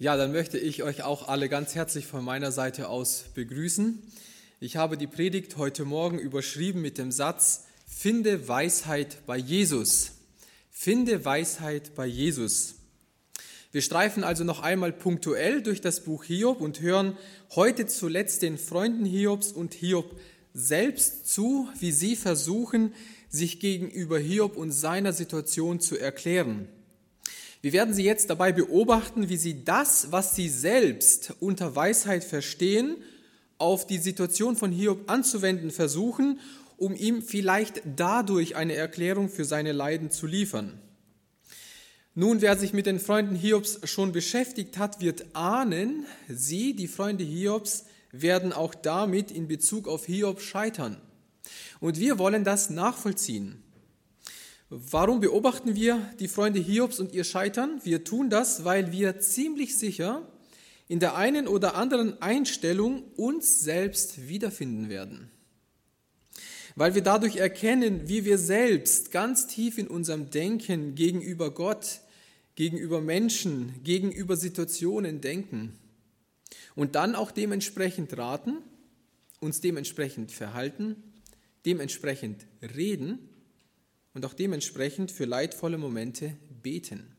Ja, dann möchte ich euch auch alle ganz herzlich von meiner Seite aus begrüßen. Ich habe die Predigt heute Morgen überschrieben mit dem Satz, finde Weisheit bei Jesus. Finde Weisheit bei Jesus. Wir streifen also noch einmal punktuell durch das Buch Hiob und hören heute zuletzt den Freunden Hiobs und Hiob selbst zu, wie sie versuchen, sich gegenüber Hiob und seiner Situation zu erklären. Wir werden Sie jetzt dabei beobachten, wie Sie das, was Sie selbst unter Weisheit verstehen, auf die Situation von Hiob anzuwenden versuchen, um ihm vielleicht dadurch eine Erklärung für seine Leiden zu liefern. Nun, wer sich mit den Freunden Hiobs schon beschäftigt hat, wird ahnen, Sie, die Freunde Hiobs, werden auch damit in Bezug auf Hiob scheitern. Und wir wollen das nachvollziehen. Warum beobachten wir die Freunde Hiobs und ihr Scheitern? Wir tun das, weil wir ziemlich sicher in der einen oder anderen Einstellung uns selbst wiederfinden werden. Weil wir dadurch erkennen, wie wir selbst ganz tief in unserem Denken gegenüber Gott, gegenüber Menschen, gegenüber Situationen denken. Und dann auch dementsprechend raten, uns dementsprechend verhalten, dementsprechend reden und auch dementsprechend für leidvolle Momente beten.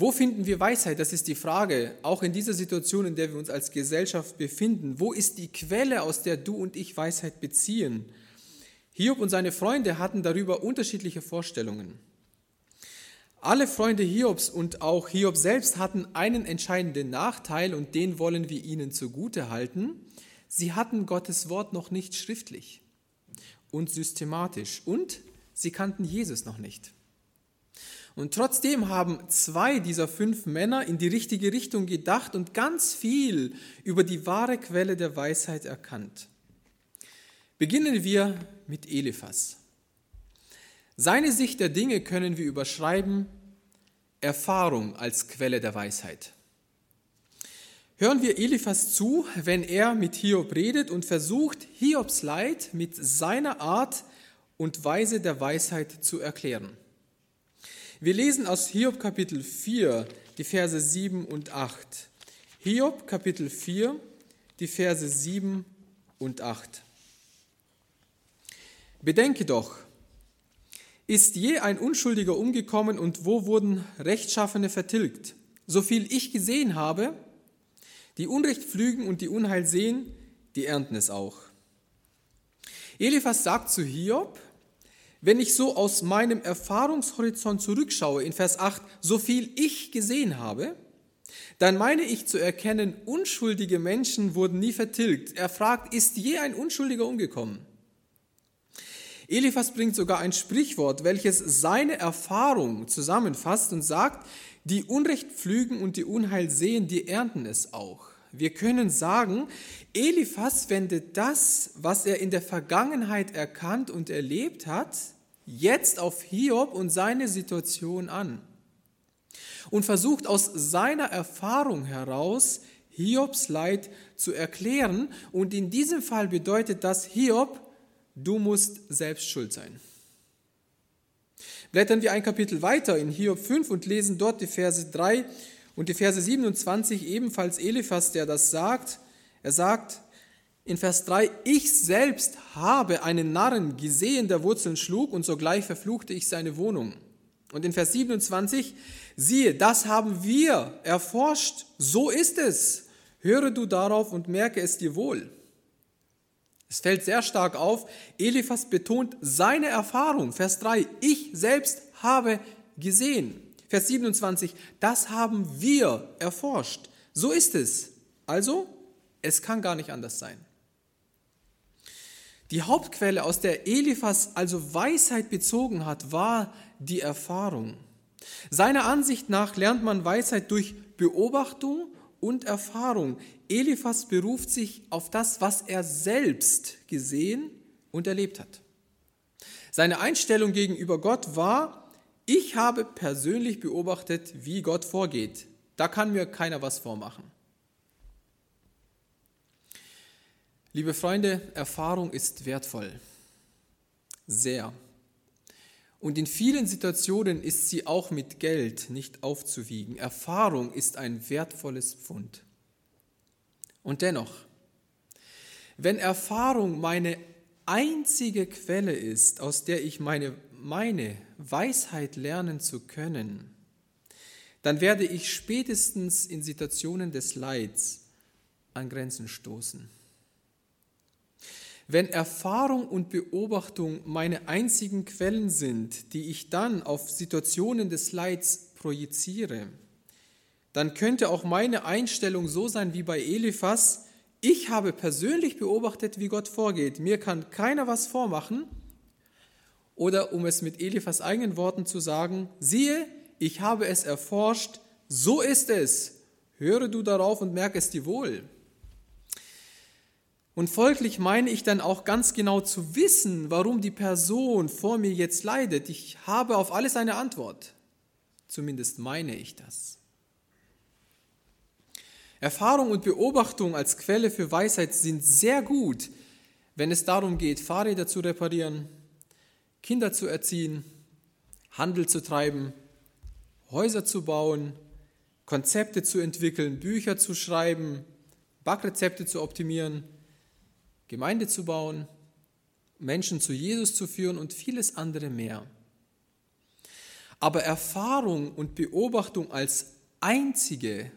Wo finden wir Weisheit? Das ist die Frage, auch in dieser Situation, in der wir uns als Gesellschaft befinden. Wo ist die Quelle, aus der du und ich Weisheit beziehen? Hiob und seine Freunde hatten darüber unterschiedliche Vorstellungen. Alle Freunde Hiobs und auch Hiob selbst hatten einen entscheidenden Nachteil und den wollen wir ihnen zugute halten. Sie hatten Gottes Wort noch nicht schriftlich und systematisch. Und sie kannten Jesus noch nicht. Und trotzdem haben zwei dieser fünf Männer in die richtige Richtung gedacht und ganz viel über die wahre Quelle der Weisheit erkannt. Beginnen wir mit Eliphas. Seine Sicht der Dinge können wir überschreiben Erfahrung als Quelle der Weisheit. Hören wir Eliphas zu, wenn er mit Hiob redet und versucht, Hiobs Leid mit seiner Art und Weise der Weisheit zu erklären. Wir lesen aus Hiob Kapitel 4 die Verse 7 und 8. Hiob Kapitel 4, die Verse 7 und 8. Bedenke doch, ist je ein Unschuldiger umgekommen und wo wurden Rechtschaffene vertilgt? So viel ich gesehen habe, die Unrecht pflügen und die Unheil sehen, die ernten es auch. Eliphas sagt zu Hiob, wenn ich so aus meinem Erfahrungshorizont zurückschaue, in Vers 8, so viel ich gesehen habe, dann meine ich zu erkennen, unschuldige Menschen wurden nie vertilgt. Er fragt, ist je ein Unschuldiger umgekommen? Eliphas bringt sogar ein Sprichwort, welches seine Erfahrung zusammenfasst und sagt, die Unrecht pflügen und die Unheil sehen, die ernten es auch. Wir können sagen, Eliphas wendet das, was er in der Vergangenheit erkannt und erlebt hat, jetzt auf Hiob und seine Situation an und versucht aus seiner Erfahrung heraus Hiobs Leid zu erklären. Und in diesem Fall bedeutet das, Hiob, du musst selbst schuld sein. Blättern wir ein Kapitel weiter in Hiob 5 und lesen dort die Verse 3 und die Verse 27 ebenfalls Eliphas, der das sagt. Er sagt in Vers 3, ich selbst habe einen Narren gesehen, der Wurzeln schlug und sogleich verfluchte ich seine Wohnung. Und in Vers 27, siehe, das haben wir erforscht, so ist es. Höre du darauf und merke es dir wohl. Es fällt sehr stark auf, Eliphas betont seine Erfahrung. Vers 3, ich selbst habe gesehen. Vers 27, das haben wir erforscht. So ist es. Also, es kann gar nicht anders sein. Die Hauptquelle, aus der Eliphas also Weisheit bezogen hat, war die Erfahrung. Seiner Ansicht nach lernt man Weisheit durch Beobachtung und Erfahrung. Eliphas beruft sich auf das, was er selbst gesehen und erlebt hat. Seine Einstellung gegenüber Gott war, ich habe persönlich beobachtet, wie Gott vorgeht. Da kann mir keiner was vormachen. Liebe Freunde, Erfahrung ist wertvoll. Sehr. Und in vielen Situationen ist sie auch mit Geld nicht aufzuwiegen. Erfahrung ist ein wertvolles Pfund. Und dennoch, wenn Erfahrung meine einzige Quelle ist, aus der ich meine, meine Weisheit lernen zu können, dann werde ich spätestens in Situationen des Leids an Grenzen stoßen. Wenn Erfahrung und Beobachtung meine einzigen Quellen sind, die ich dann auf Situationen des Leids projiziere, dann könnte auch meine Einstellung so sein wie bei Eliphas, ich habe persönlich beobachtet, wie Gott vorgeht, mir kann keiner was vormachen, oder um es mit Eliphas eigenen Worten zu sagen, siehe, ich habe es erforscht, so ist es, höre du darauf und merke es dir wohl. Und folglich meine ich dann auch ganz genau zu wissen, warum die Person vor mir jetzt leidet. Ich habe auf alles eine Antwort. Zumindest meine ich das. Erfahrung und Beobachtung als Quelle für Weisheit sind sehr gut, wenn es darum geht, Fahrräder zu reparieren, Kinder zu erziehen, Handel zu treiben, Häuser zu bauen, Konzepte zu entwickeln, Bücher zu schreiben, Backrezepte zu optimieren, Gemeinde zu bauen, Menschen zu Jesus zu führen und vieles andere mehr. Aber Erfahrung und Beobachtung als einzige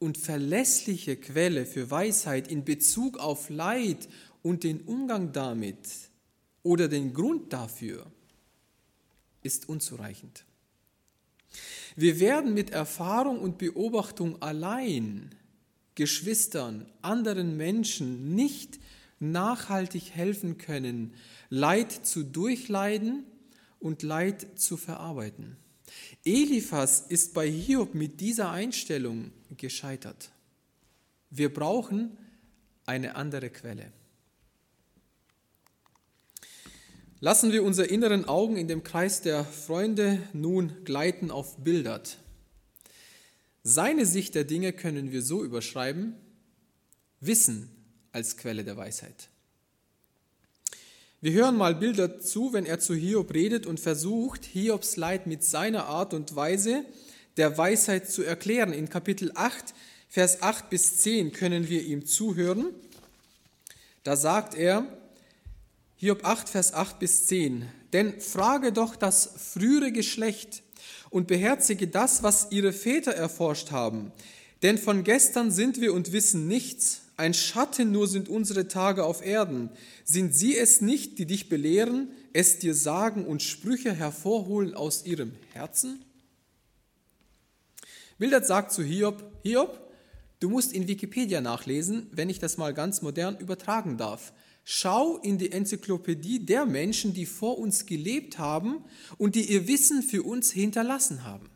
und verlässliche Quelle für Weisheit in Bezug auf Leid und den Umgang damit oder den Grund dafür ist unzureichend. Wir werden mit Erfahrung und Beobachtung allein Geschwistern, anderen Menschen nicht nachhaltig helfen können, Leid zu durchleiden und Leid zu verarbeiten. Eliphas ist bei Hiob mit dieser Einstellung gescheitert. Wir brauchen eine andere Quelle. Lassen wir unsere inneren Augen in dem Kreis der Freunde nun gleiten auf Bildert. Seine Sicht der Dinge können wir so überschreiben, Wissen als Quelle der Weisheit. Wir hören mal Bilder zu, wenn er zu Hiob redet und versucht, Hiobs Leid mit seiner Art und Weise der Weisheit zu erklären. In Kapitel 8, Vers 8 bis 10 können wir ihm zuhören. Da sagt er, Hiob 8, Vers 8 bis 10, denn frage doch das frühere Geschlecht und beherzige das, was ihre Väter erforscht haben. Denn von gestern sind wir und wissen nichts, ein Schatten nur sind unsere Tage auf Erden. Sind sie es nicht, die dich belehren, es dir sagen und Sprüche hervorholen aus ihrem Herzen? Bildert sagt zu Hiob, Hiob, du musst in Wikipedia nachlesen, wenn ich das mal ganz modern übertragen darf. Schau in die Enzyklopädie der Menschen, die vor uns gelebt haben und die ihr Wissen für uns hinterlassen haben.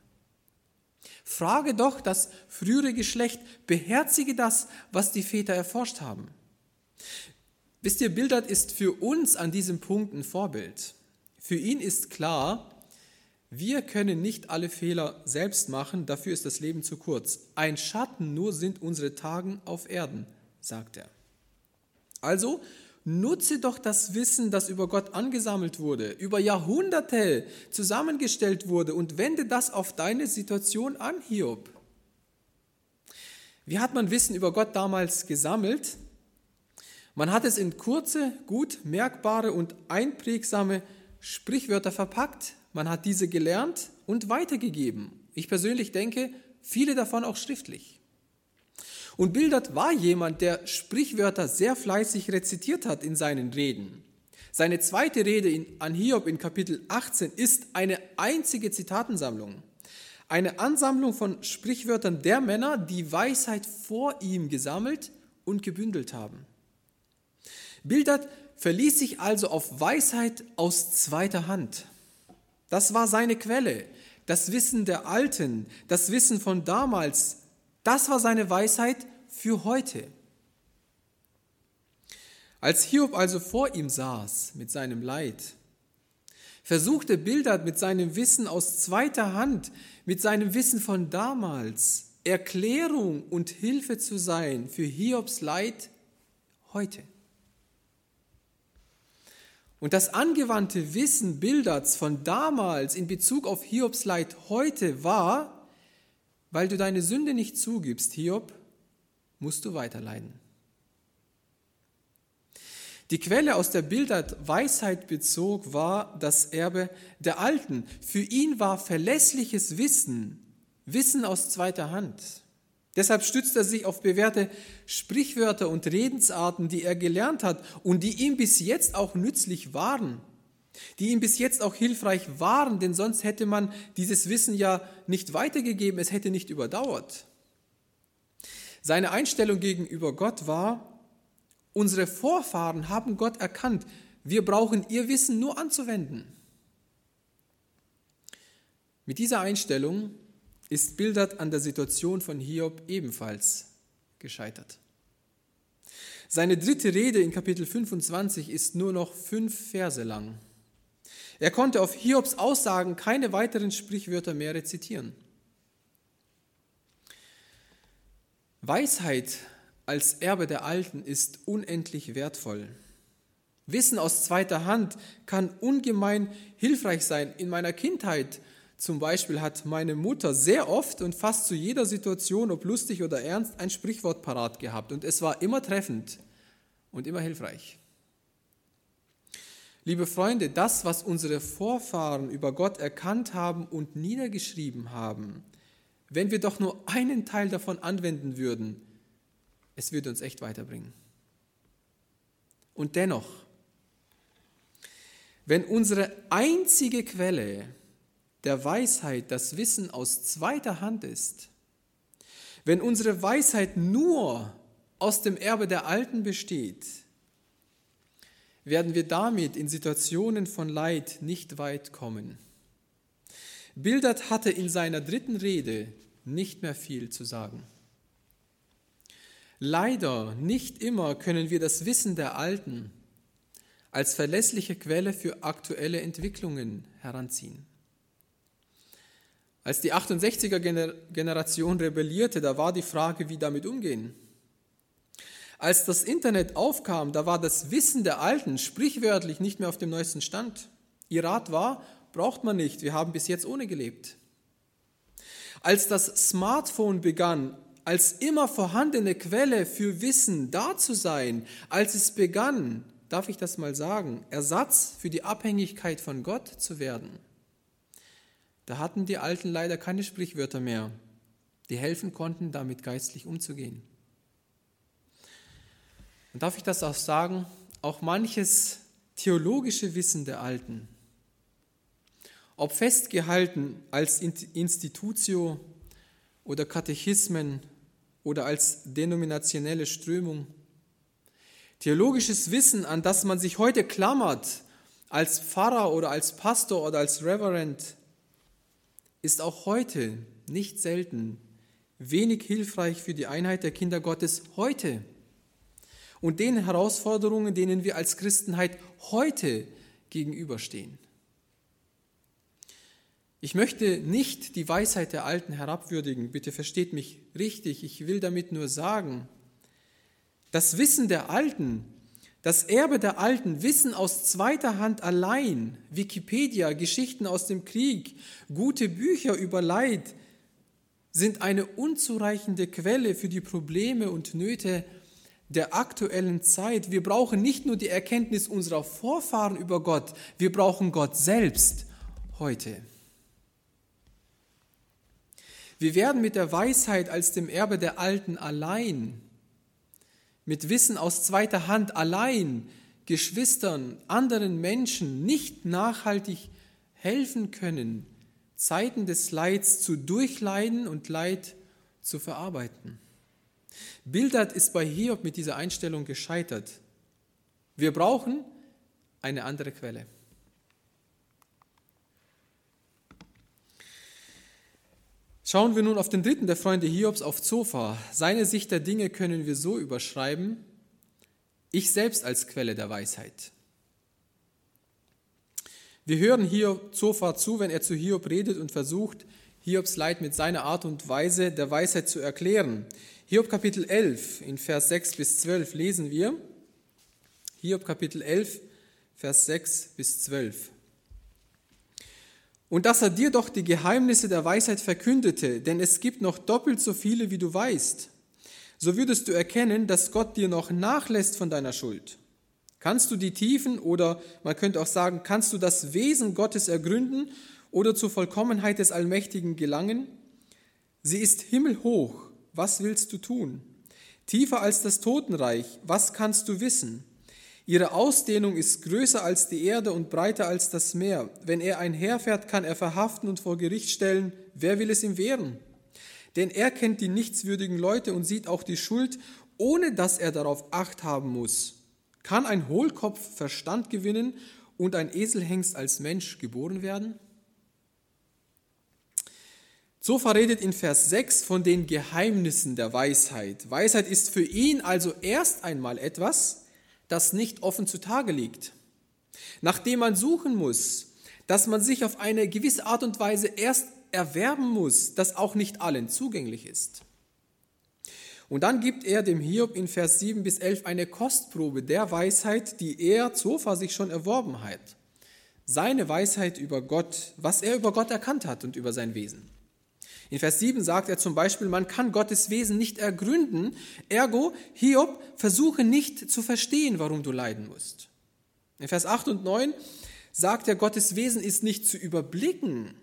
Frage doch das frühere Geschlecht, beherzige das, was die Väter erforscht haben. Wisst ihr, Bildert ist für uns an diesem Punkt ein Vorbild. Für ihn ist klar, wir können nicht alle Fehler selbst machen, dafür ist das Leben zu kurz. Ein Schatten nur sind unsere Tagen auf Erden, sagt er. Also Nutze doch das Wissen, das über Gott angesammelt wurde, über Jahrhunderte zusammengestellt wurde und wende das auf deine Situation an, Hiob. Wie hat man Wissen über Gott damals gesammelt? Man hat es in kurze, gut merkbare und einprägsame Sprichwörter verpackt. Man hat diese gelernt und weitergegeben. Ich persönlich denke, viele davon auch schriftlich. Und Bildert war jemand, der Sprichwörter sehr fleißig rezitiert hat in seinen Reden. Seine zweite Rede in, an Hiob in Kapitel 18 ist eine einzige Zitatensammlung. Eine Ansammlung von Sprichwörtern der Männer, die Weisheit vor ihm gesammelt und gebündelt haben. Bildert verließ sich also auf Weisheit aus zweiter Hand. Das war seine Quelle, das Wissen der Alten, das Wissen von damals. Das war seine Weisheit für heute. Als Hiob also vor ihm saß mit seinem Leid, versuchte Bildert mit seinem Wissen aus zweiter Hand, mit seinem Wissen von damals, Erklärung und Hilfe zu sein für Hiobs Leid heute. Und das angewandte Wissen Bilderts von damals in Bezug auf Hiobs Leid heute war, weil du deine Sünde nicht zugibst, Hiob, musst du weiterleiden. Die Quelle, aus der Bildert Weisheit bezog, war das Erbe der Alten. Für ihn war verlässliches Wissen, Wissen aus zweiter Hand. Deshalb stützt er sich auf bewährte Sprichwörter und Redensarten, die er gelernt hat und die ihm bis jetzt auch nützlich waren, die ihm bis jetzt auch hilfreich waren, denn sonst hätte man dieses Wissen ja nicht weitergegeben, es hätte nicht überdauert. Seine Einstellung gegenüber Gott war, Unsere Vorfahren haben Gott erkannt. Wir brauchen ihr Wissen nur anzuwenden. Mit dieser Einstellung ist Bildert an der Situation von Hiob ebenfalls gescheitert. Seine dritte Rede in Kapitel 25 ist nur noch fünf Verse lang. Er konnte auf Hiobs Aussagen keine weiteren Sprichwörter mehr rezitieren. Weisheit als Erbe der Alten ist unendlich wertvoll. Wissen aus zweiter Hand kann ungemein hilfreich sein. In meiner Kindheit zum Beispiel hat meine Mutter sehr oft und fast zu jeder Situation, ob lustig oder ernst, ein Sprichwort parat gehabt und es war immer treffend und immer hilfreich. Liebe Freunde, das, was unsere Vorfahren über Gott erkannt haben und niedergeschrieben haben, wenn wir doch nur einen Teil davon anwenden würden, es wird uns echt weiterbringen. Und dennoch, wenn unsere einzige Quelle der Weisheit das Wissen aus zweiter Hand ist, wenn unsere Weisheit nur aus dem Erbe der Alten besteht, werden wir damit in Situationen von Leid nicht weit kommen. Bildert hatte in seiner dritten Rede nicht mehr viel zu sagen. Leider nicht immer können wir das Wissen der Alten als verlässliche Quelle für aktuelle Entwicklungen heranziehen. Als die 68er Generation rebellierte, da war die Frage, wie damit umgehen. Als das Internet aufkam, da war das Wissen der Alten sprichwörtlich nicht mehr auf dem neuesten Stand. Ihr Rat war, braucht man nicht, wir haben bis jetzt ohne gelebt. Als das Smartphone begann, als immer vorhandene Quelle für Wissen da zu sein, als es begann, darf ich das mal sagen, Ersatz für die Abhängigkeit von Gott zu werden. Da hatten die Alten leider keine Sprichwörter mehr, die helfen konnten, damit geistlich umzugehen. Und darf ich das auch sagen, auch manches theologische Wissen der Alten, ob festgehalten als Institutio oder Katechismen oder als denominationelle Strömung. Theologisches Wissen, an das man sich heute klammert, als Pfarrer oder als Pastor oder als Reverend, ist auch heute nicht selten wenig hilfreich für die Einheit der Kinder Gottes heute und den Herausforderungen, denen wir als Christenheit heute gegenüberstehen. Ich möchte nicht die Weisheit der Alten herabwürdigen, bitte versteht mich richtig, ich will damit nur sagen, das Wissen der Alten, das Erbe der Alten, Wissen aus zweiter Hand allein, Wikipedia, Geschichten aus dem Krieg, gute Bücher über Leid, sind eine unzureichende Quelle für die Probleme und Nöte der aktuellen Zeit. Wir brauchen nicht nur die Erkenntnis unserer Vorfahren über Gott, wir brauchen Gott selbst heute. Wir werden mit der Weisheit als dem Erbe der Alten allein, mit Wissen aus zweiter Hand allein, Geschwistern, anderen Menschen nicht nachhaltig helfen können, Zeiten des Leids zu durchleiden und Leid zu verarbeiten. Bildert ist bei Hiob mit dieser Einstellung gescheitert. Wir brauchen eine andere Quelle. Schauen wir nun auf den dritten der Freunde Hiobs, auf Zophar. Seine Sicht der Dinge können wir so überschreiben, ich selbst als Quelle der Weisheit. Wir hören Hiob Zophar zu, wenn er zu Hiob redet und versucht, Hiobs Leid mit seiner Art und Weise der Weisheit zu erklären. Hiob Kapitel 11 in Vers 6 bis 12 lesen wir. Hiob Kapitel 11, Vers 6 bis 12. Und dass er dir doch die Geheimnisse der Weisheit verkündete, denn es gibt noch doppelt so viele, wie du weißt. So würdest du erkennen, dass Gott dir noch nachlässt von deiner Schuld. Kannst du die Tiefen oder man könnte auch sagen, kannst du das Wesen Gottes ergründen oder zur Vollkommenheit des Allmächtigen gelangen? Sie ist himmelhoch, was willst du tun? Tiefer als das Totenreich, was kannst du wissen? Ihre Ausdehnung ist größer als die Erde und breiter als das Meer. Wenn er einherfährt, kann er verhaften und vor Gericht stellen. Wer will es ihm wehren? Denn er kennt die nichtswürdigen Leute und sieht auch die Schuld, ohne dass er darauf acht haben muss. Kann ein Hohlkopf Verstand gewinnen und ein Eselhengst als Mensch geboren werden? Zofa redet in Vers 6 von den Geheimnissen der Weisheit. Weisheit ist für ihn also erst einmal etwas, das nicht offen zutage liegt. Nachdem man suchen muss, dass man sich auf eine gewisse Art und Weise erst erwerben muss, das auch nicht allen zugänglich ist. Und dann gibt er dem Hiob in Vers 7 bis 11 eine Kostprobe der Weisheit, die er, Zofa, sich schon erworben hat. Seine Weisheit über Gott, was er über Gott erkannt hat und über sein Wesen. In Vers 7 sagt er zum Beispiel, man kann Gottes Wesen nicht ergründen. Ergo, Hiob, versuche nicht zu verstehen, warum du leiden musst. In Vers 8 und 9 sagt er, Gottes Wesen ist nicht zu überblicken.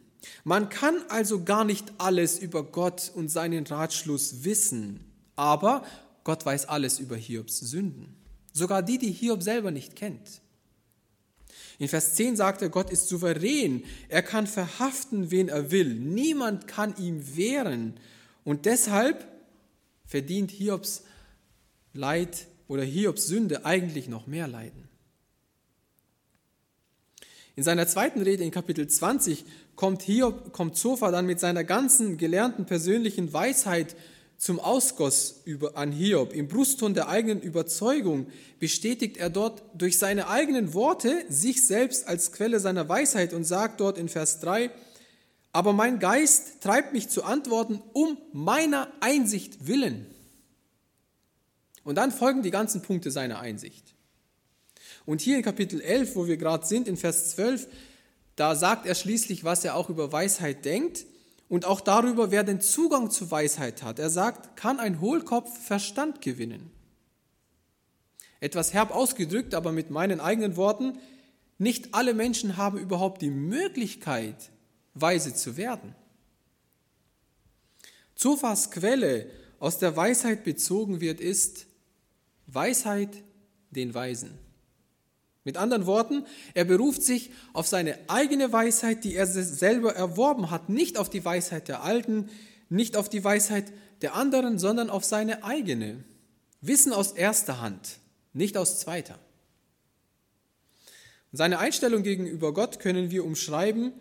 Man kann also gar nicht alles über Gott und seinen Ratschluss wissen. Aber Gott weiß alles über Hiobs Sünden, sogar die, die Hiob selber nicht kennt. In Vers 10 sagt er, Gott ist souverän, er kann verhaften, wen er will, niemand kann ihm wehren. Und deshalb verdient Hiobs Leid oder Hiobs Sünde eigentlich noch mehr Leiden. In seiner zweiten Rede in Kapitel 20 kommt Hiob, kommt Zophar dann mit seiner ganzen gelernten persönlichen Weisheit zum Ausgoss an Hiob. Im Brustton der eigenen Überzeugung bestätigt er dort durch seine eigenen Worte sich selbst als Quelle seiner Weisheit und sagt dort in Vers 3, aber mein Geist treibt mich zu antworten um meiner Einsicht willen. Und dann folgen die ganzen Punkte seiner Einsicht. Und hier in Kapitel 11, wo wir gerade sind, in Vers 12, da sagt er schließlich, was er auch über Weisheit denkt und auch darüber, wer den Zugang zu Weisheit hat. Er sagt, kann ein Hohlkopf Verstand gewinnen? Etwas herb ausgedrückt, aber mit meinen eigenen Worten, nicht alle Menschen haben überhaupt die Möglichkeit, weise zu werden. Zofas Quelle, aus der Weisheit bezogen wird, ist Weisheit den Weisen. Mit anderen Worten, er beruft sich auf seine eigene Weisheit, die er selber erworben hat, nicht auf die Weisheit der Alten, nicht auf die Weisheit der anderen, sondern auf seine eigene. Wissen aus erster Hand, nicht aus zweiter. Seine Einstellung gegenüber Gott können wir umschreiben,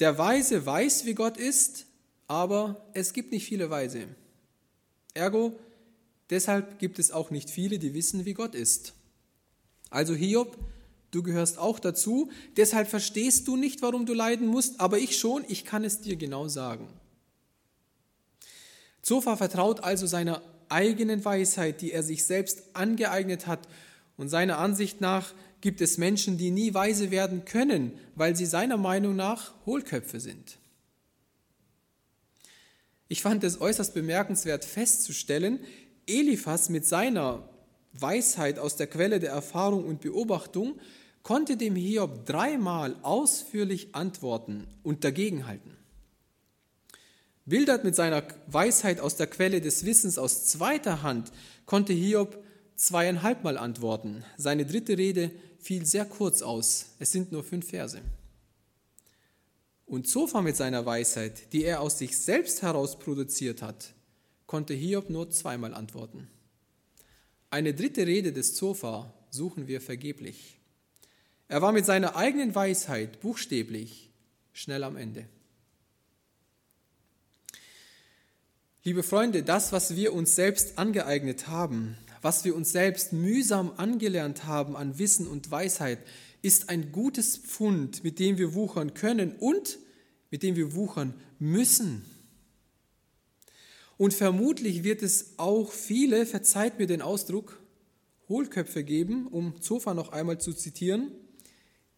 der Weise weiß, wie Gott ist, aber es gibt nicht viele Weise. Ergo, deshalb gibt es auch nicht viele, die wissen, wie Gott ist. Also Hiob, du gehörst auch dazu, deshalb verstehst du nicht, warum du leiden musst, aber ich schon, ich kann es dir genau sagen. Zofa vertraut also seiner eigenen Weisheit, die er sich selbst angeeignet hat, und seiner Ansicht nach gibt es Menschen, die nie weise werden können, weil sie seiner Meinung nach Hohlköpfe sind. Ich fand es äußerst bemerkenswert festzustellen, Eliphas mit seiner Weisheit aus der Quelle der Erfahrung und Beobachtung, konnte dem Hiob dreimal ausführlich antworten und dagegenhalten. Bildert mit seiner Weisheit aus der Quelle des Wissens aus zweiter Hand, konnte Hiob zweieinhalbmal antworten. Seine dritte Rede fiel sehr kurz aus. Es sind nur fünf Verse. Und Zofa mit seiner Weisheit, die er aus sich selbst heraus produziert hat, konnte Hiob nur zweimal antworten. Eine dritte Rede des Zofa suchen wir vergeblich. Er war mit seiner eigenen Weisheit buchstäblich schnell am Ende. Liebe Freunde, das, was wir uns selbst angeeignet haben, was wir uns selbst mühsam angelernt haben an Wissen und Weisheit, ist ein gutes Pfund, mit dem wir wuchern können und mit dem wir wuchern müssen. Und vermutlich wird es auch viele, verzeiht mir den Ausdruck, Hohlköpfe geben, um Zofa noch einmal zu zitieren,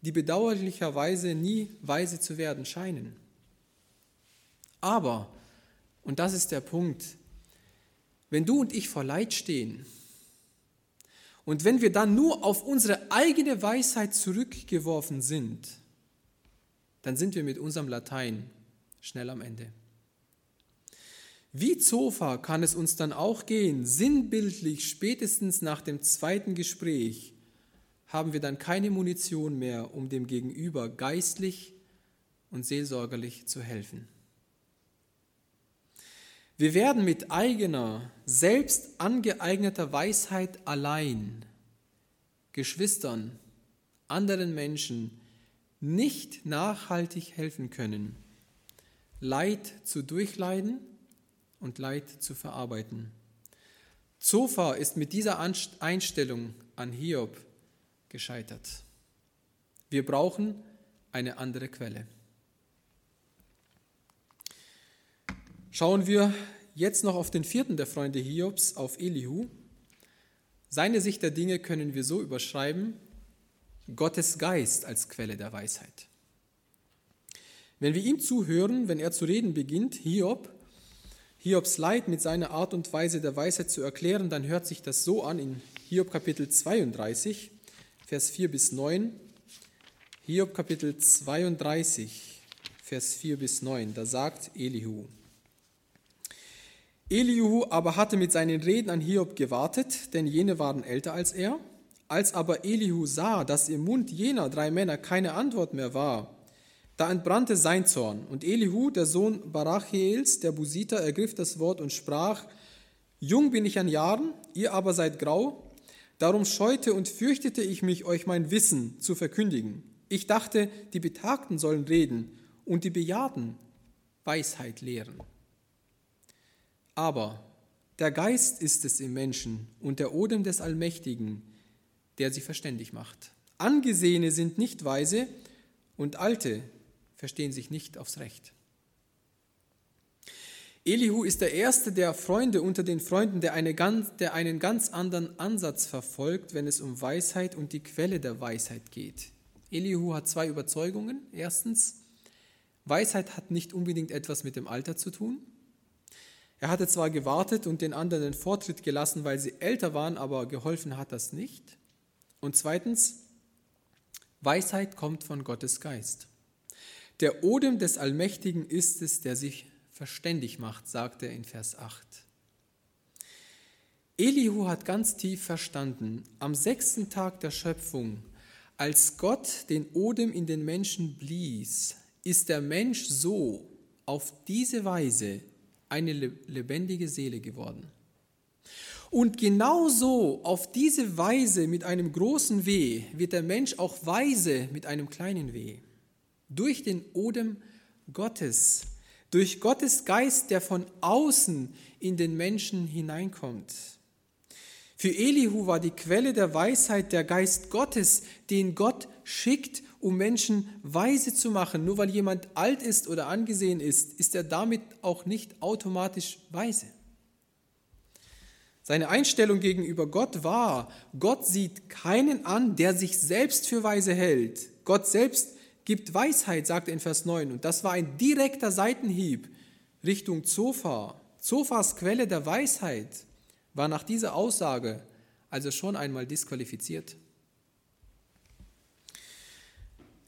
die bedauerlicherweise nie weise zu werden scheinen. Aber, und das ist der Punkt, wenn du und ich vor Leid stehen und wenn wir dann nur auf unsere eigene Weisheit zurückgeworfen sind, dann sind wir mit unserem Latein schnell am Ende. Wie Zofa kann es uns dann auch gehen, sinnbildlich spätestens nach dem zweiten Gespräch haben wir dann keine Munition mehr, um dem Gegenüber geistlich und seelsorgerlich zu helfen. Wir werden mit eigener, selbst angeeigneter Weisheit allein Geschwistern, anderen Menschen nicht nachhaltig helfen können, Leid zu durchleiden und Leid zu verarbeiten. Zofa ist mit dieser Einstellung an Hiob gescheitert. Wir brauchen eine andere Quelle. Schauen wir jetzt noch auf den vierten der Freunde Hiobs, auf Elihu. Seine Sicht der Dinge können wir so überschreiben, Gottes Geist als Quelle der Weisheit. Wenn wir ihm zuhören, wenn er zu reden beginnt, Hiob, Hiobs Leid mit seiner Art und Weise der Weisheit zu erklären, dann hört sich das so an in Hiob Kapitel 32, Vers 4 bis 9. Hiob Kapitel 32, Vers 4 bis 9, da sagt Elihu. Elihu aber hatte mit seinen Reden an Hiob gewartet, denn jene waren älter als er. Als aber Elihu sah, dass im Mund jener drei Männer keine Antwort mehr war, da entbrannte sein Zorn, und Elihu, der Sohn Barachiels, der Busiter, ergriff das Wort und sprach, Jung bin ich an Jahren, ihr aber seid grau, darum scheute und fürchtete ich mich, euch mein Wissen zu verkündigen. Ich dachte, die Betagten sollen reden und die Bejahrten Weisheit lehren. Aber der Geist ist es im Menschen und der Odem des Allmächtigen, der sie verständig macht. Angesehene sind nicht weise und Alte verstehen sich nicht aufs Recht. Elihu ist der erste der Freunde unter den Freunden, der, eine ganz, der einen ganz anderen Ansatz verfolgt, wenn es um Weisheit und die Quelle der Weisheit geht. Elihu hat zwei Überzeugungen. Erstens, Weisheit hat nicht unbedingt etwas mit dem Alter zu tun. Er hatte zwar gewartet und den anderen den Vortritt gelassen, weil sie älter waren, aber geholfen hat das nicht. Und zweitens, Weisheit kommt von Gottes Geist. Der Odem des Allmächtigen ist es, der sich verständig macht, sagt er in Vers 8. Elihu hat ganz tief verstanden, am sechsten Tag der Schöpfung, als Gott den Odem in den Menschen blies, ist der Mensch so auf diese Weise eine lebendige Seele geworden. Und genauso auf diese Weise mit einem großen Weh wird der Mensch auch weise mit einem kleinen Weh durch den Odem Gottes, durch Gottes Geist, der von außen in den Menschen hineinkommt. Für Elihu war die Quelle der Weisheit der Geist Gottes, den Gott schickt, um Menschen weise zu machen. Nur weil jemand alt ist oder angesehen ist, ist er damit auch nicht automatisch weise. Seine Einstellung gegenüber Gott war, Gott sieht keinen an, der sich selbst für weise hält. Gott selbst gibt Weisheit, sagt er in Vers 9. Und das war ein direkter Seitenhieb Richtung Zophar. Zophars Quelle der Weisheit war nach dieser Aussage also schon einmal disqualifiziert.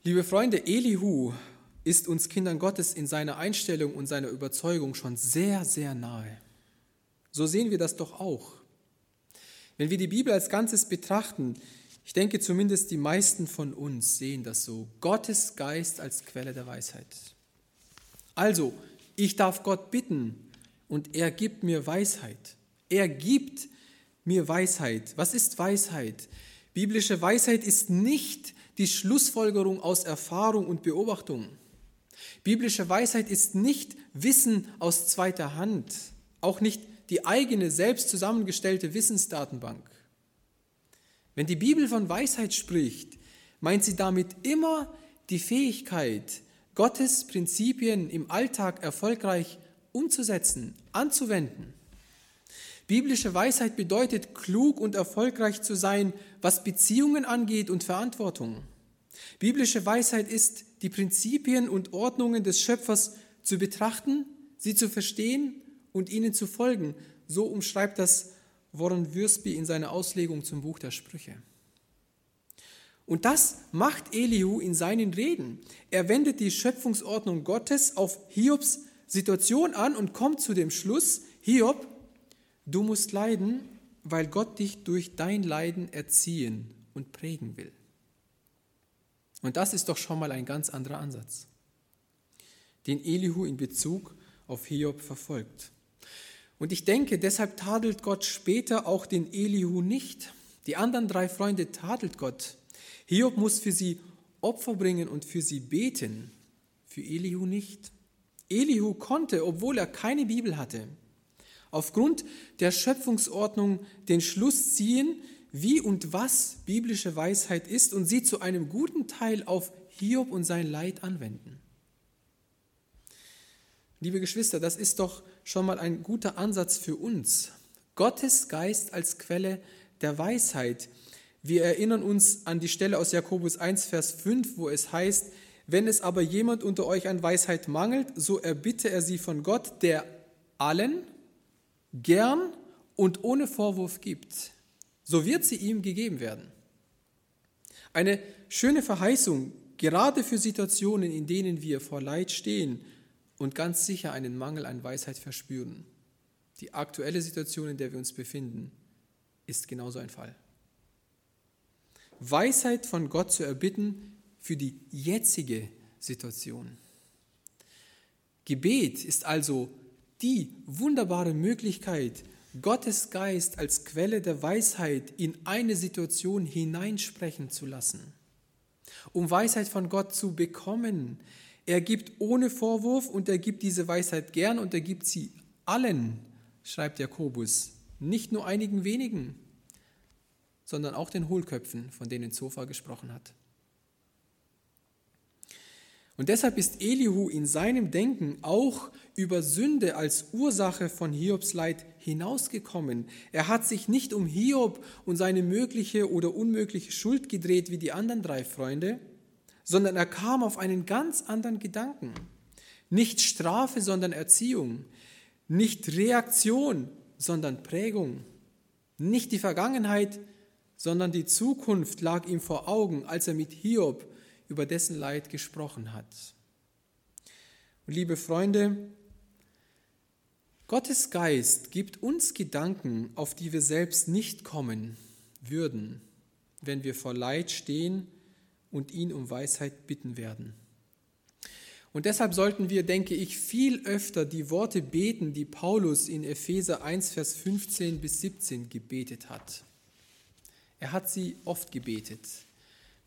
Liebe Freunde, Elihu ist uns Kindern Gottes in seiner Einstellung und seiner Überzeugung schon sehr, sehr nahe. So sehen wir das doch auch. Wenn wir die Bibel als Ganzes betrachten, ich denke zumindest die meisten von uns sehen das so. Gottes Geist als Quelle der Weisheit. Also, ich darf Gott bitten und er gibt mir Weisheit. Er gibt mir Weisheit. Was ist Weisheit? Biblische Weisheit ist nicht die Schlussfolgerung aus Erfahrung und Beobachtung. Biblische Weisheit ist nicht Wissen aus zweiter Hand, auch nicht die eigene selbst zusammengestellte Wissensdatenbank. Wenn die Bibel von Weisheit spricht, meint sie damit immer die Fähigkeit, Gottes Prinzipien im Alltag erfolgreich umzusetzen, anzuwenden. Biblische Weisheit bedeutet, klug und erfolgreich zu sein, was Beziehungen angeht und Verantwortung. Biblische Weisheit ist, die Prinzipien und Ordnungen des Schöpfers zu betrachten, sie zu verstehen und ihnen zu folgen. So umschreibt das Warren Würsby in seiner Auslegung zum Buch der Sprüche. Und das macht Elihu in seinen Reden. Er wendet die Schöpfungsordnung Gottes auf Hiobs Situation an und kommt zu dem Schluss, Hiob, du musst leiden, weil Gott dich durch dein Leiden erziehen und prägen will. Und das ist doch schon mal ein ganz anderer Ansatz, den Elihu in Bezug auf Hiob verfolgt. Und ich denke, deshalb tadelt Gott später auch den Elihu nicht. Die anderen drei Freunde tadelt Gott Hiob muss für sie Opfer bringen und für sie beten, für Elihu nicht. Elihu konnte, obwohl er keine Bibel hatte, aufgrund der Schöpfungsordnung den Schluss ziehen, wie und was biblische Weisheit ist und sie zu einem guten Teil auf Hiob und sein Leid anwenden. Liebe Geschwister, das ist doch schon mal ein guter Ansatz für uns. Gottes Geist als Quelle der Weisheit, wir erinnern uns an die Stelle aus Jakobus 1, Vers 5, wo es heißt, wenn es aber jemand unter euch an Weisheit mangelt, so erbitte er sie von Gott, der allen gern und ohne Vorwurf gibt. So wird sie ihm gegeben werden. Eine schöne Verheißung, gerade für Situationen, in denen wir vor Leid stehen und ganz sicher einen Mangel an Weisheit verspüren. Die aktuelle Situation, in der wir uns befinden, ist genauso ein Fall. Weisheit von Gott zu erbitten für die jetzige Situation. Gebet ist also die wunderbare Möglichkeit, Gottes Geist als Quelle der Weisheit in eine Situation hineinsprechen zu lassen. Um Weisheit von Gott zu bekommen, er gibt ohne Vorwurf und er gibt diese Weisheit gern und er gibt sie allen, schreibt Jakobus, nicht nur einigen wenigen sondern auch den Hohlköpfen, von denen Zofa gesprochen hat. Und deshalb ist Elihu in seinem Denken auch über Sünde als Ursache von Hiobs Leid hinausgekommen. Er hat sich nicht um Hiob und seine mögliche oder unmögliche Schuld gedreht wie die anderen drei Freunde, sondern er kam auf einen ganz anderen Gedanken. Nicht Strafe, sondern Erziehung. Nicht Reaktion, sondern Prägung. Nicht die Vergangenheit, sondern die Zukunft lag ihm vor Augen, als er mit Hiob über dessen Leid gesprochen hat. Und liebe Freunde, Gottes Geist gibt uns Gedanken, auf die wir selbst nicht kommen würden, wenn wir vor Leid stehen und ihn um Weisheit bitten werden. Und deshalb sollten wir, denke ich, viel öfter die Worte beten, die Paulus in Epheser 1, Vers 15 bis 17 gebetet hat. Er hat sie oft gebetet.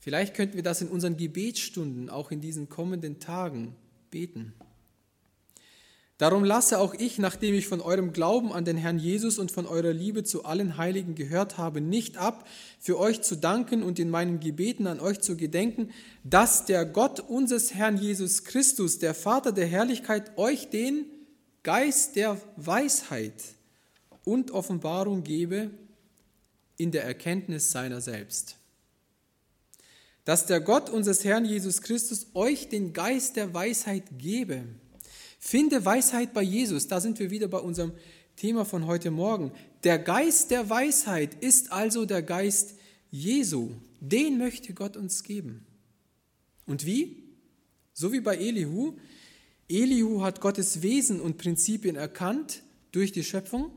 Vielleicht könnten wir das in unseren Gebetsstunden auch in diesen kommenden Tagen beten. Darum lasse auch ich, nachdem ich von eurem Glauben an den Herrn Jesus und von eurer Liebe zu allen Heiligen gehört habe, nicht ab, für euch zu danken und in meinen Gebeten an euch zu gedenken, dass der Gott unseres Herrn Jesus Christus, der Vater der Herrlichkeit, euch den Geist der Weisheit und Offenbarung gebe, in der Erkenntnis seiner selbst. Dass der Gott unseres Herrn Jesus Christus euch den Geist der Weisheit gebe. Finde Weisheit bei Jesus. Da sind wir wieder bei unserem Thema von heute Morgen. Der Geist der Weisheit ist also der Geist Jesu. Den möchte Gott uns geben. Und wie? So wie bei Elihu. Elihu hat Gottes Wesen und Prinzipien erkannt durch die Schöpfung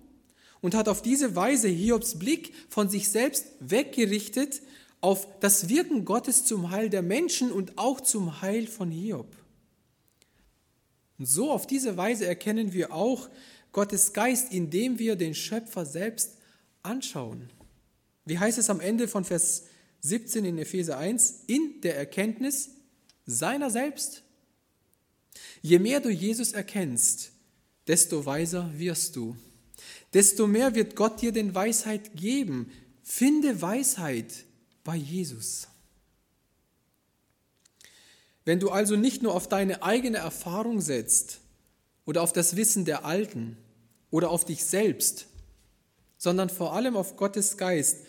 und hat auf diese Weise Hiobs Blick von sich selbst weggerichtet auf das Wirken Gottes zum Heil der Menschen und auch zum Heil von Hiob. Und so auf diese Weise erkennen wir auch Gottes Geist, indem wir den Schöpfer selbst anschauen. Wie heißt es am Ende von Vers 17 in Epheser 1? In der Erkenntnis seiner selbst. Je mehr du Jesus erkennst, desto weiser wirst du desto mehr wird Gott dir den Weisheit geben. Finde Weisheit bei Jesus. Wenn du also nicht nur auf deine eigene Erfahrung setzt oder auf das Wissen der Alten oder auf dich selbst, sondern vor allem auf Gottes Geist,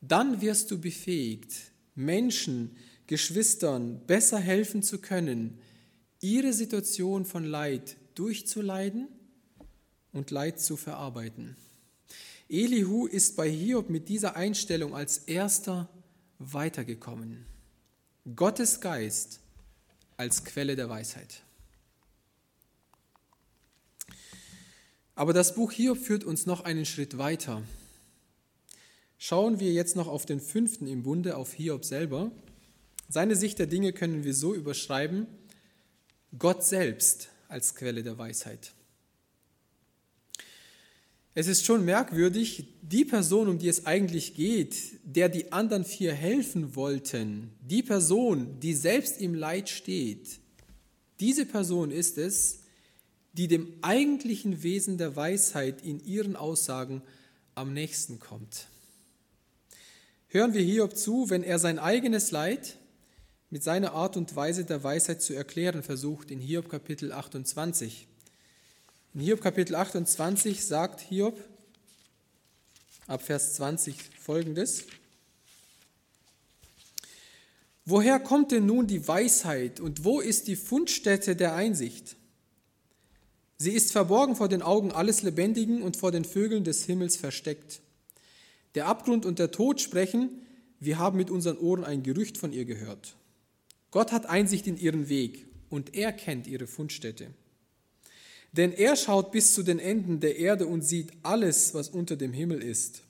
dann wirst du befähigt, Menschen, Geschwistern besser helfen zu können, ihre Situation von Leid durchzuleiden und Leid zu verarbeiten. Elihu ist bei Hiob mit dieser Einstellung als erster weitergekommen. Gottes Geist als Quelle der Weisheit. Aber das Buch Hiob führt uns noch einen Schritt weiter. Schauen wir jetzt noch auf den fünften im Bunde, auf Hiob selber. Seine Sicht der Dinge können wir so überschreiben, Gott selbst als Quelle der Weisheit. Es ist schon merkwürdig, die Person, um die es eigentlich geht, der die anderen vier helfen wollten, die Person, die selbst im Leid steht, diese Person ist es, die dem eigentlichen Wesen der Weisheit in ihren Aussagen am nächsten kommt. Hören wir Hiob zu, wenn er sein eigenes Leid mit seiner Art und Weise der Weisheit zu erklären versucht in Hiob Kapitel 28. In Hiob Kapitel 28 sagt Hiob ab Vers 20 folgendes. Woher kommt denn nun die Weisheit und wo ist die Fundstätte der Einsicht? Sie ist verborgen vor den Augen alles Lebendigen und vor den Vögeln des Himmels versteckt. Der Abgrund und der Tod sprechen, wir haben mit unseren Ohren ein Gerücht von ihr gehört. Gott hat Einsicht in ihren Weg und er kennt ihre Fundstätte. Denn er schaut bis zu den Enden der Erde und sieht alles, was unter dem Himmel ist.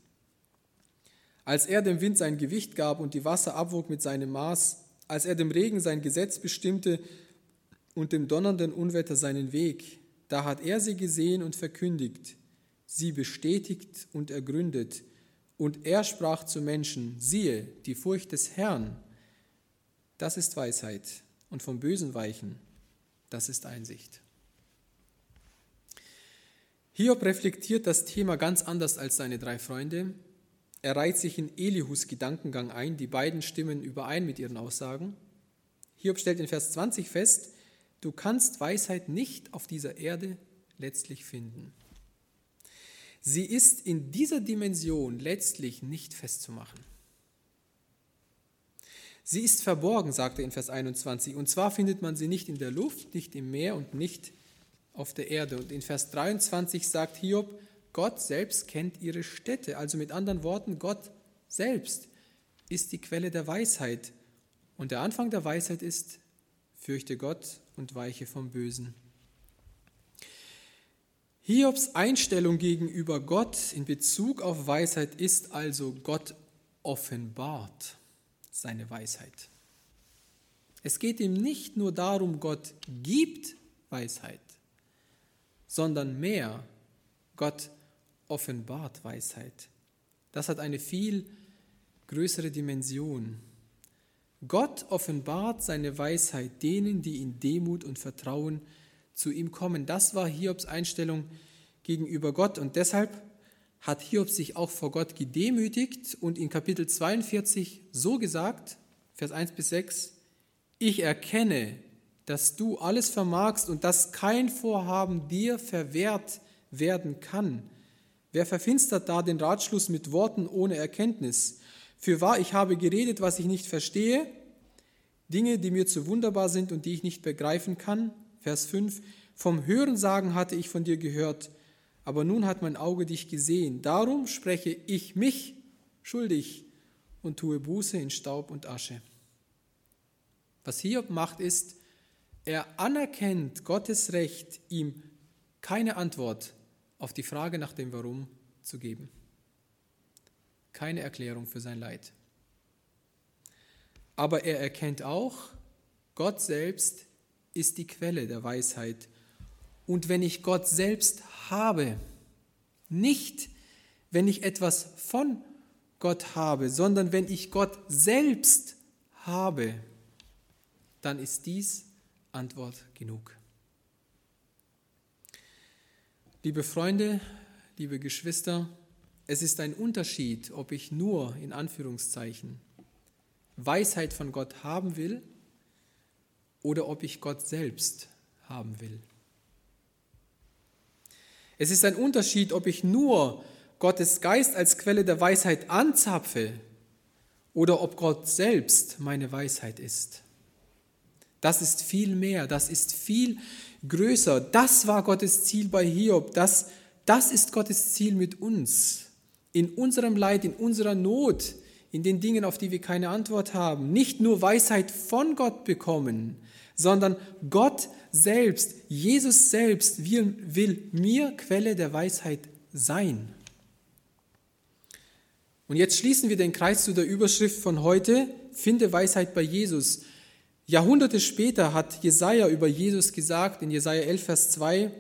Als er dem Wind sein Gewicht gab und die Wasser abwog mit seinem Maß, als er dem Regen sein Gesetz bestimmte und dem donnernden Unwetter seinen Weg, da hat er sie gesehen und verkündigt, sie bestätigt und ergründet. Und er sprach zu Menschen, siehe, die Furcht des Herrn, das ist Weisheit, und vom Bösen weichen, das ist Einsicht. Hiob reflektiert das Thema ganz anders als seine drei Freunde. Er reiht sich in Elihus Gedankengang ein, die beiden stimmen überein mit ihren Aussagen. Hiob stellt in Vers 20 fest, du kannst Weisheit nicht auf dieser Erde letztlich finden. Sie ist in dieser Dimension letztlich nicht festzumachen. Sie ist verborgen, sagt er in Vers 21, und zwar findet man sie nicht in der Luft, nicht im Meer und nicht auf der Erde. Und in Vers 23 sagt Hiob, Gott selbst kennt ihre Städte. Also mit anderen Worten, Gott selbst ist die Quelle der Weisheit. Und der Anfang der Weisheit ist, fürchte Gott und weiche vom Bösen. Hiobs Einstellung gegenüber Gott in Bezug auf Weisheit ist also, Gott offenbart seine Weisheit. Es geht ihm nicht nur darum, Gott gibt Weisheit sondern mehr. Gott offenbart Weisheit. Das hat eine viel größere Dimension. Gott offenbart seine Weisheit denen, die in Demut und Vertrauen zu ihm kommen. Das war Hiobs Einstellung gegenüber Gott und deshalb hat Hiob sich auch vor Gott gedemütigt und in Kapitel 42 so gesagt, Vers 1 bis 6, ich erkenne, dass du alles vermagst und dass kein Vorhaben dir verwehrt werden kann. Wer verfinstert da den Ratschluss mit Worten ohne Erkenntnis? Für wahr, ich habe geredet, was ich nicht verstehe, Dinge, die mir zu wunderbar sind und die ich nicht begreifen kann. Vers 5. Vom Hörensagen hatte ich von dir gehört, aber nun hat mein Auge dich gesehen. Darum spreche ich mich schuldig und tue Buße in Staub und Asche. Was Hiob macht, ist, er anerkennt Gottes Recht, ihm keine Antwort auf die Frage nach dem Warum zu geben. Keine Erklärung für sein Leid. Aber er erkennt auch, Gott selbst ist die Quelle der Weisheit. Und wenn ich Gott selbst habe, nicht wenn ich etwas von Gott habe, sondern wenn ich Gott selbst habe, dann ist dies Antwort genug. Liebe Freunde, liebe Geschwister, es ist ein Unterschied, ob ich nur in Anführungszeichen Weisheit von Gott haben will oder ob ich Gott selbst haben will. Es ist ein Unterschied, ob ich nur Gottes Geist als Quelle der Weisheit anzapfe oder ob Gott selbst meine Weisheit ist. Das ist viel mehr, das ist viel größer. Das war Gottes Ziel bei Hiob. Das, das ist Gottes Ziel mit uns. In unserem Leid, in unserer Not, in den Dingen, auf die wir keine Antwort haben. Nicht nur Weisheit von Gott bekommen, sondern Gott selbst, Jesus selbst will, will mir Quelle der Weisheit sein. Und jetzt schließen wir den Kreis zu der Überschrift von heute, finde Weisheit bei Jesus. Jahrhunderte später hat Jesaja über Jesus gesagt, in Jesaja 11, Vers 2,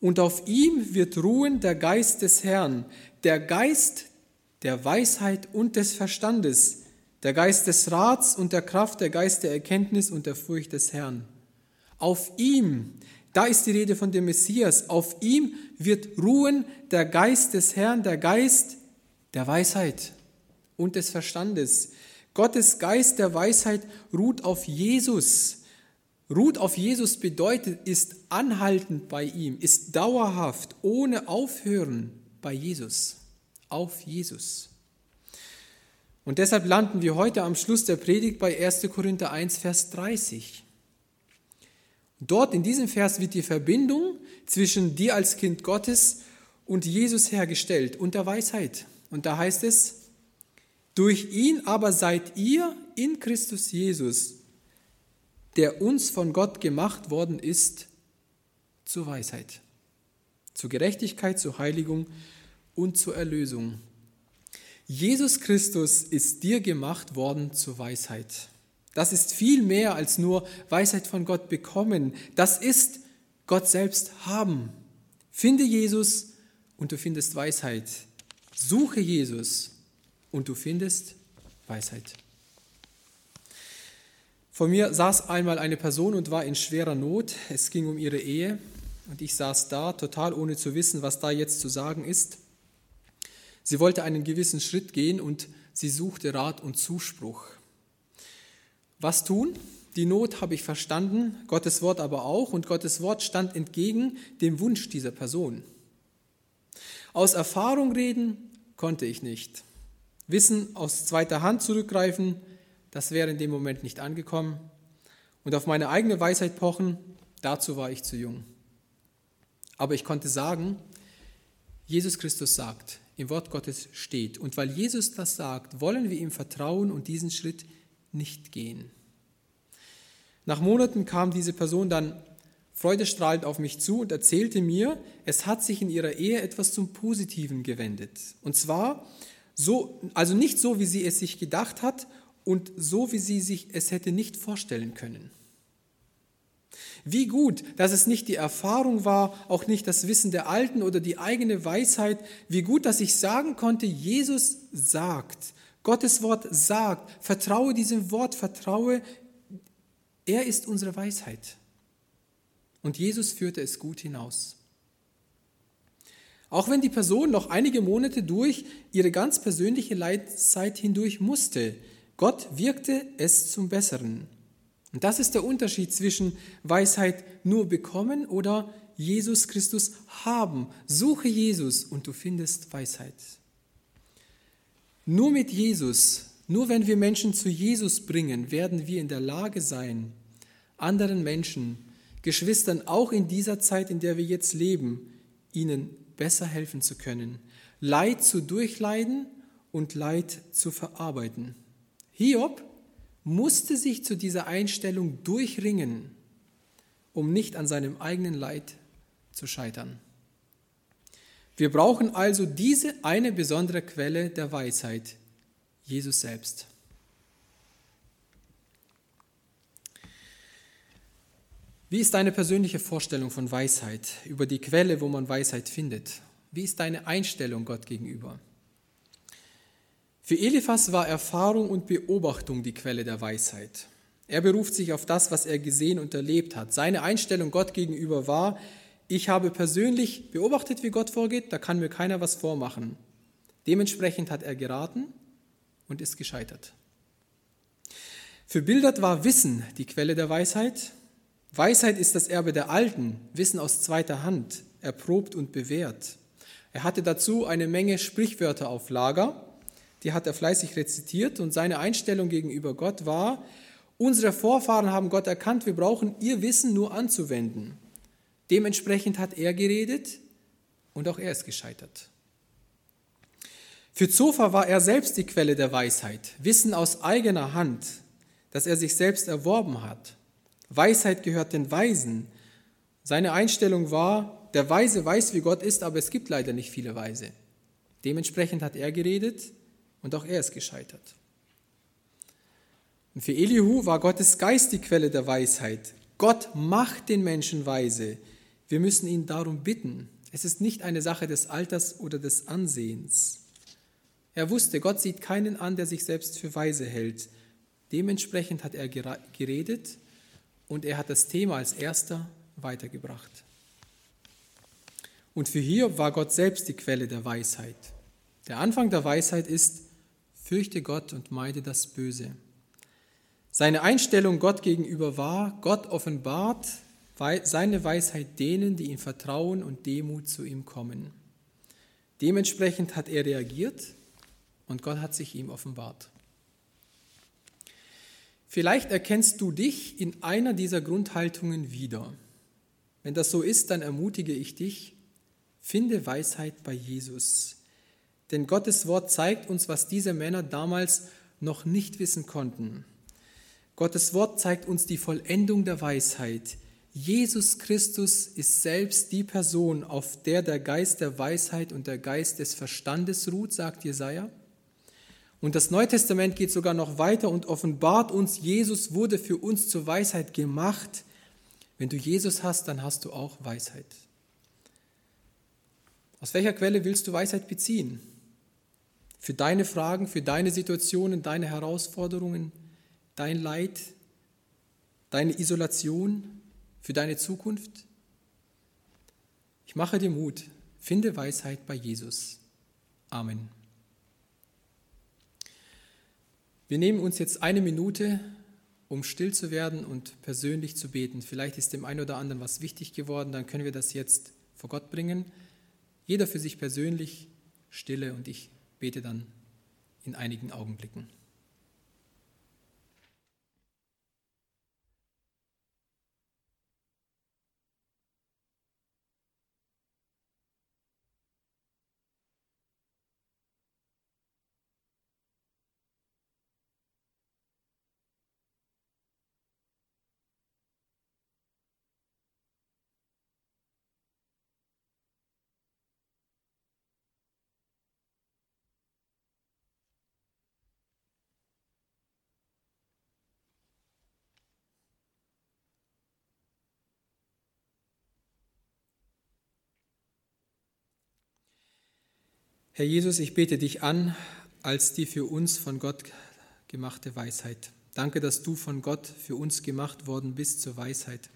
und auf ihm wird ruhen der Geist des Herrn, der Geist der Weisheit und des Verstandes, der Geist des Rats und der Kraft, der Geist der Erkenntnis und der Furcht des Herrn. Auf ihm, da ist die Rede von dem Messias, auf ihm wird ruhen der Geist des Herrn, der Geist der Weisheit und des Verstandes. Gottes Geist der Weisheit ruht auf Jesus. Ruht auf Jesus bedeutet, ist anhaltend bei ihm, ist dauerhaft, ohne Aufhören bei Jesus. Auf Jesus. Und deshalb landen wir heute am Schluss der Predigt bei 1. Korinther 1, Vers 30. Dort in diesem Vers wird die Verbindung zwischen dir als Kind Gottes und Jesus hergestellt und der Weisheit. Und da heißt es, durch ihn aber seid ihr in Christus Jesus, der uns von Gott gemacht worden ist, zur Weisheit, zur Gerechtigkeit, zur Heiligung und zur Erlösung. Jesus Christus ist dir gemacht worden zur Weisheit. Das ist viel mehr als nur Weisheit von Gott bekommen. Das ist Gott selbst haben. Finde Jesus und du findest Weisheit. Suche Jesus und du findest Weisheit. Vor mir saß einmal eine Person und war in schwerer Not. Es ging um ihre Ehe und ich saß da, total ohne zu wissen, was da jetzt zu sagen ist. Sie wollte einen gewissen Schritt gehen und sie suchte Rat und Zuspruch. Was tun? Die Not habe ich verstanden, Gottes Wort aber auch, und Gottes Wort stand entgegen dem Wunsch dieser Person. Aus Erfahrung reden konnte ich nicht. Wissen aus zweiter Hand zurückgreifen, das wäre in dem Moment nicht angekommen. Und auf meine eigene Weisheit pochen, dazu war ich zu jung. Aber ich konnte sagen, Jesus Christus sagt, im Wort Gottes steht. Und weil Jesus das sagt, wollen wir ihm vertrauen und diesen Schritt nicht gehen. Nach Monaten kam diese Person dann freudestrahlend auf mich zu und erzählte mir, es hat sich in ihrer Ehe etwas zum Positiven gewendet. Und zwar so, also nicht so, wie sie es sich gedacht hat und so, wie sie sich es hätte nicht vorstellen können. Wie gut, dass es nicht die Erfahrung war, auch nicht das Wissen der Alten oder die eigene Weisheit. Wie gut, dass ich sagen konnte, Jesus sagt, Gottes Wort sagt, vertraue diesem Wort, vertraue, er ist unsere Weisheit. Und Jesus führte es gut hinaus. Auch wenn die Person noch einige Monate durch ihre ganz persönliche Leidzeit hindurch musste, Gott wirkte es zum Besseren. Und das ist der Unterschied zwischen Weisheit nur bekommen oder Jesus Christus haben. Suche Jesus und du findest Weisheit. Nur mit Jesus, nur wenn wir Menschen zu Jesus bringen, werden wir in der Lage sein, anderen Menschen Geschwistern auch in dieser Zeit, in der wir jetzt leben, ihnen besser helfen zu können, Leid zu durchleiden und Leid zu verarbeiten. Hiob musste sich zu dieser Einstellung durchringen, um nicht an seinem eigenen Leid zu scheitern. Wir brauchen also diese eine besondere Quelle der Weisheit, Jesus selbst. Wie ist deine persönliche Vorstellung von Weisheit, über die Quelle, wo man Weisheit findet? Wie ist deine Einstellung Gott gegenüber? Für Eliphas war Erfahrung und Beobachtung die Quelle der Weisheit. Er beruft sich auf das, was er gesehen und erlebt hat. Seine Einstellung Gott gegenüber war, ich habe persönlich beobachtet, wie Gott vorgeht, da kann mir keiner was vormachen. Dementsprechend hat er geraten und ist gescheitert. Für Bildert war Wissen die Quelle der Weisheit Weisheit ist das Erbe der Alten, Wissen aus zweiter Hand, erprobt und bewährt. Er hatte dazu eine Menge Sprichwörter auf Lager, die hat er fleißig rezitiert und seine Einstellung gegenüber Gott war, unsere Vorfahren haben Gott erkannt, wir brauchen ihr Wissen nur anzuwenden. Dementsprechend hat er geredet und auch er ist gescheitert. Für Zofa war er selbst die Quelle der Weisheit, Wissen aus eigener Hand, das er sich selbst erworben hat. Weisheit gehört den Weisen. Seine Einstellung war, der Weise weiß, wie Gott ist, aber es gibt leider nicht viele Weise. Dementsprechend hat er geredet und auch er ist gescheitert. Und für Elihu war Gottes Geist die Quelle der Weisheit. Gott macht den Menschen weise. Wir müssen ihn darum bitten. Es ist nicht eine Sache des Alters oder des Ansehens. Er wusste, Gott sieht keinen an, der sich selbst für weise hält. Dementsprechend hat er geredet und er hat das Thema als erster weitergebracht. Und für Hiob war Gott selbst die Quelle der Weisheit. Der Anfang der Weisheit ist, fürchte Gott und meide das Böse. Seine Einstellung Gott gegenüber war, Gott offenbart seine Weisheit denen, die ihm vertrauen und Demut zu ihm kommen. Dementsprechend hat er reagiert und Gott hat sich ihm offenbart. Vielleicht erkennst du dich in einer dieser Grundhaltungen wieder. Wenn das so ist, dann ermutige ich dich, finde Weisheit bei Jesus. Denn Gottes Wort zeigt uns, was diese Männer damals noch nicht wissen konnten. Gottes Wort zeigt uns die Vollendung der Weisheit. Jesus Christus ist selbst die Person, auf der der Geist der Weisheit und der Geist des Verstandes ruht, sagt Jesaja. Und das Neue Testament geht sogar noch weiter und offenbart uns, Jesus wurde für uns zur Weisheit gemacht. Wenn du Jesus hast, dann hast du auch Weisheit. Aus welcher Quelle willst du Weisheit beziehen? Für deine Fragen, für deine Situationen, deine Herausforderungen, dein Leid, deine Isolation, für deine Zukunft? Ich mache dir Mut, finde Weisheit bei Jesus. Amen. Wir nehmen uns jetzt eine Minute, um still zu werden und persönlich zu beten. Vielleicht ist dem einen oder anderen was wichtig geworden, dann können wir das jetzt vor Gott bringen. Jeder für sich persönlich, stille und ich bete dann in einigen Augenblicken. Herr Jesus, ich bete dich an als die für uns von Gott gemachte Weisheit. Danke, dass du von Gott für uns gemacht worden bist zur Weisheit.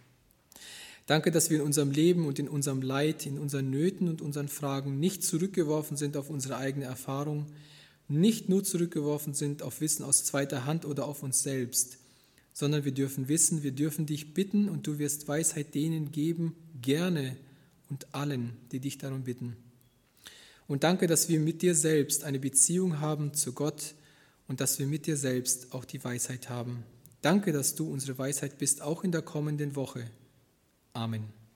Danke, dass wir in unserem Leben und in unserem Leid, in unseren Nöten und unseren Fragen nicht zurückgeworfen sind auf unsere eigene Erfahrung, nicht nur zurückgeworfen sind auf Wissen aus zweiter Hand oder auf uns selbst, sondern wir dürfen wissen, wir dürfen dich bitten und du wirst Weisheit denen geben, gerne und allen, die dich darum bitten. Und danke, dass wir mit dir selbst eine Beziehung haben zu Gott und dass wir mit dir selbst auch die Weisheit haben. Danke, dass du unsere Weisheit bist, auch in der kommenden Woche. Amen.